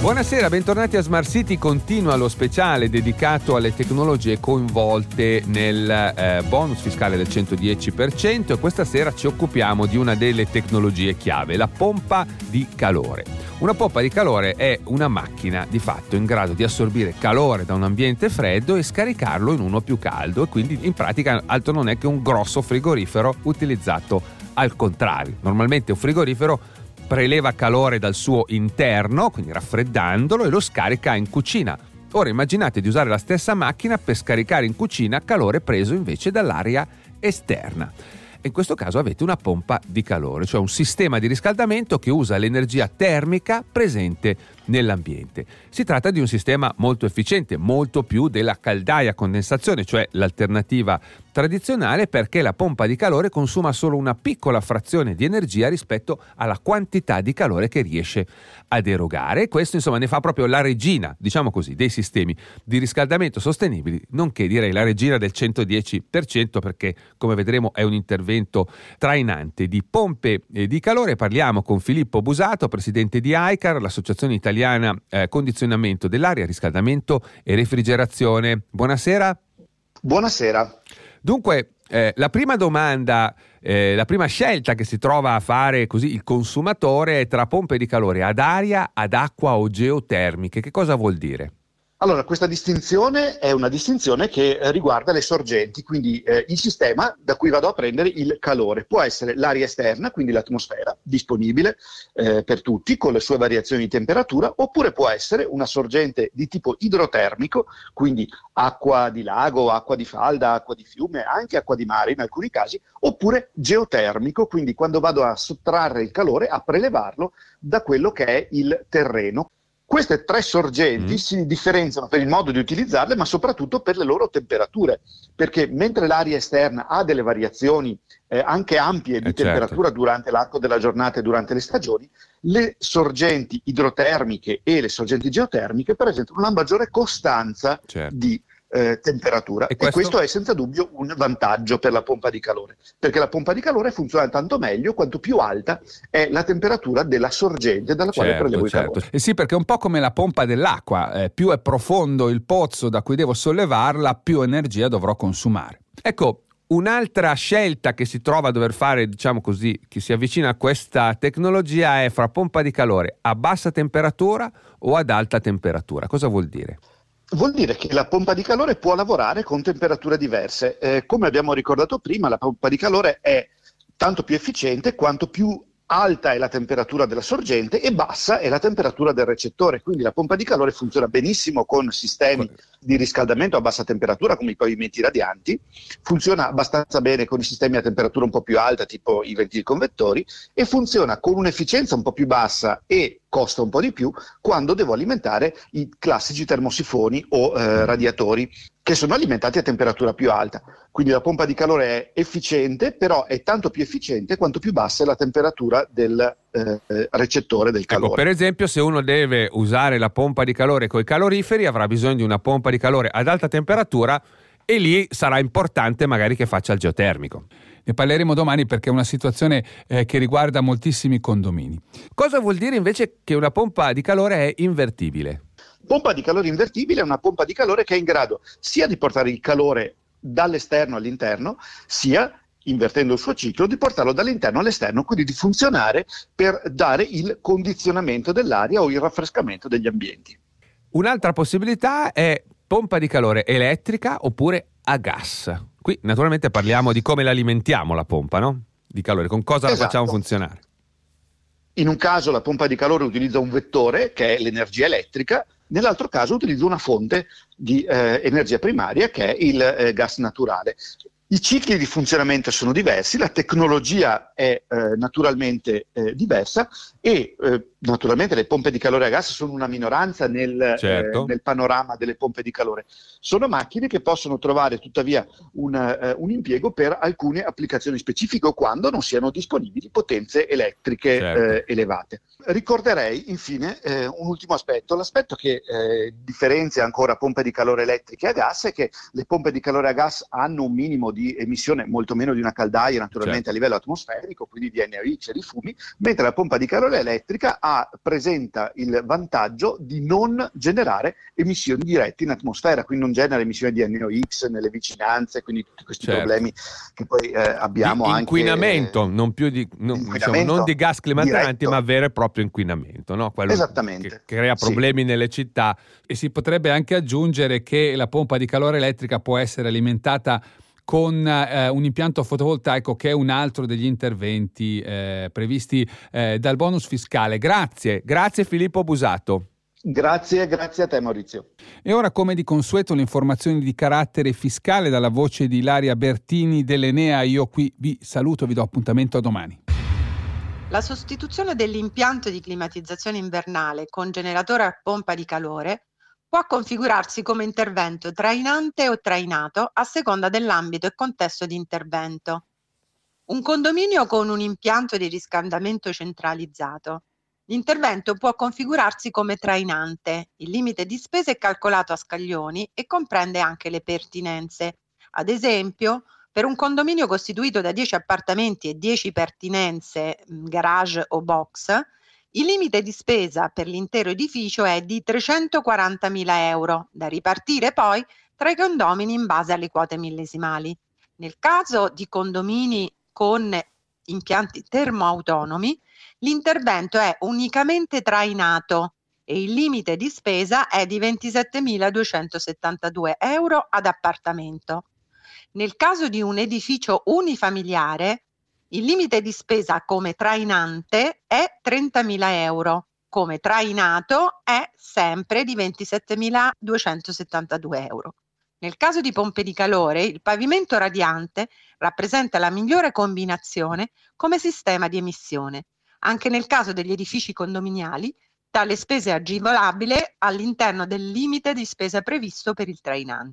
Buonasera, bentornati a Smart City. Continua lo speciale dedicato alle tecnologie coinvolte nel eh, bonus fiscale del 110% e questa sera ci occupiamo di una delle tecnologie chiave, la pompa di calore. Una pompa di calore è una macchina di fatto in grado di assorbire calore da un ambiente freddo e scaricarlo in uno più caldo e quindi in pratica altro non è che un grosso frigorifero utilizzato al contrario. Normalmente un frigorifero preleva calore dal suo interno, quindi raffreddandolo, e lo scarica in cucina. Ora immaginate di usare la stessa macchina per scaricare in cucina calore preso invece dall'aria esterna. In questo caso avete una pompa di calore, cioè un sistema di riscaldamento che usa l'energia termica presente nell'ambiente. Si tratta di un sistema molto efficiente, molto più della caldaia a condensazione, cioè l'alternativa tradizionale perché la pompa di calore consuma solo una piccola frazione di energia rispetto alla quantità di calore che riesce ad erogare. Questo insomma ne fa proprio la regina, diciamo così, dei sistemi di riscaldamento sostenibili, nonché direi la regina del 110% perché come vedremo è un intervento trainante di pompe di calore. Parliamo con Filippo Busato, presidente di ICAR, l'associazione italiana italiana eh, condizionamento dell'aria, riscaldamento e refrigerazione. Buonasera. Buonasera. Dunque, eh, la prima domanda, eh, la prima scelta che si trova a fare così il consumatore è tra pompe di calore ad aria, ad acqua o geotermiche. Che cosa vuol dire? Allora, questa distinzione è una distinzione che riguarda le sorgenti, quindi eh, il sistema da cui vado a prendere il calore. Può essere l'aria esterna, quindi l'atmosfera, disponibile eh, per tutti con le sue variazioni di temperatura, oppure può essere una sorgente di tipo idrotermico, quindi acqua di lago, acqua di falda, acqua di fiume, anche acqua di mare in alcuni casi, oppure geotermico, quindi quando vado a sottrarre il calore, a prelevarlo da quello che è il terreno. Queste tre sorgenti mm. si differenziano per il modo di utilizzarle, ma soprattutto per le loro temperature, perché mentre l'aria esterna ha delle variazioni eh, anche ampie di eh certo. temperatura certo. durante l'arco della giornata e durante le stagioni, le sorgenti idrotermiche e le sorgenti geotermiche presentano una maggiore costanza certo. di eh, temperatura e questo? e questo? è senza dubbio un vantaggio per la pompa di calore perché la pompa di calore funziona tanto meglio quanto più alta è la temperatura della sorgente dalla certo, quale prelevo certo. il calore. Eh sì, perché è un po' come la pompa dell'acqua, eh, più è profondo il pozzo da cui devo sollevarla, più energia dovrò consumare. Ecco, Un'altra scelta che si trova a dover fare, diciamo così, che si avvicina a questa tecnologia è fra pompa di calore a bassa temperatura o ad alta temperatura. Cosa vuol dire? Vuol dire che la pompa di calore può lavorare con temperature diverse. Eh, come abbiamo ricordato prima, la pompa di calore è tanto più efficiente quanto più alta è la temperatura della sorgente e bassa è la temperatura del recettore, quindi la pompa di calore funziona benissimo con sistemi di riscaldamento a bassa temperatura come i pavimenti radianti, funziona abbastanza bene con i sistemi a temperatura un po' più alta tipo i ventili convettori e funziona con un'efficienza un po' più bassa e costa un po' di più quando devo alimentare i classici termosifoni o eh, radiatori che sono alimentati a temperatura più alta. Quindi la pompa di calore è efficiente, però è tanto più efficiente quanto più bassa è la temperatura del eh, recettore del ecco, calore. Ecco, per esempio, se uno deve usare la pompa di calore con i caloriferi, avrà bisogno di una pompa di calore ad alta temperatura e lì sarà importante magari che faccia il geotermico. Ne parleremo domani perché è una situazione eh, che riguarda moltissimi condomini. Cosa vuol dire invece che una pompa di calore è invertibile? Pompa di calore invertibile è una pompa di calore che è in grado sia di portare il calore dall'esterno all'interno, sia invertendo il suo ciclo, di portarlo dall'interno all'esterno, quindi di funzionare per dare il condizionamento dell'aria o il raffrescamento degli ambienti. Un'altra possibilità è pompa di calore elettrica oppure a gas. Qui naturalmente parliamo di come l'alimentiamo la pompa, no? Di calore, con cosa esatto. la facciamo funzionare. In un caso la pompa di calore utilizza un vettore che è l'energia elettrica, nell'altro caso utilizza una fonte di eh, energia primaria che è il eh, gas naturale. I cicli di funzionamento sono diversi, la tecnologia è eh, naturalmente eh, diversa e eh, naturalmente le pompe di calore a gas sono una minoranza nel, certo. eh, nel panorama delle pompe di calore. Sono macchine che possono trovare tuttavia un, uh, un impiego per alcune applicazioni specifiche o quando non siano disponibili potenze elettriche certo. eh, elevate. Ricorderei infine eh, un ultimo aspetto, l'aspetto che eh, differenzia ancora pompe di calore elettriche a gas è che le pompe di calore a gas hanno un minimo di emissione molto meno di una caldaia naturalmente certo. a livello atmosferico, quindi di NOx e di fumi, mentre la pompa di calore elettrica ha, presenta il vantaggio di non generare emissioni dirette in atmosfera, quindi non genera emissioni di NOx nelle vicinanze, quindi tutti questi certo. problemi che poi eh, abbiamo di anche. Inquinamento, non più di, non, diciamo, non di gas diretto. ma vero e proprio inquinamento, no? Quello Esattamente. Che crea problemi sì. nelle città. E si potrebbe anche aggiungere che la pompa di calore elettrica può essere alimentata con eh, un impianto fotovoltaico che è un altro degli interventi eh, previsti eh, dal bonus fiscale. Grazie, grazie Filippo Busato. Grazie, grazie a te Maurizio. E ora, come di consueto, le informazioni di carattere fiscale dalla voce di Ilaria Bertini dell'Enea. Io qui vi saluto, vi do appuntamento a domani. La sostituzione dell'impianto di climatizzazione invernale con generatore a pompa di calore può configurarsi come intervento trainante o trainato a seconda dell'ambito e contesto di intervento. Un condominio con un impianto di riscaldamento centralizzato. L'intervento può configurarsi come trainante. Il limite di spesa è calcolato a scaglioni e comprende anche le pertinenze. Ad esempio, per un condominio costituito da 10 appartamenti e 10 pertinenze, garage o box, il limite di spesa per l'intero edificio è di 340.000 euro, da ripartire poi tra i condomini in base alle quote millesimali. Nel caso di condomini con impianti termoautonomi, l'intervento è unicamente trainato e il limite di spesa è di 27.272 euro ad appartamento. Nel caso di un edificio unifamiliare, il limite di spesa come trainante è 30.000 euro, come trainato è sempre di 27.272 euro. Nel caso di pompe di calore, il pavimento radiante rappresenta la migliore combinazione come sistema di emissione. Anche nel caso degli edifici condominiali, tale spesa è agevolabile all'interno del limite di spesa previsto per il trainante.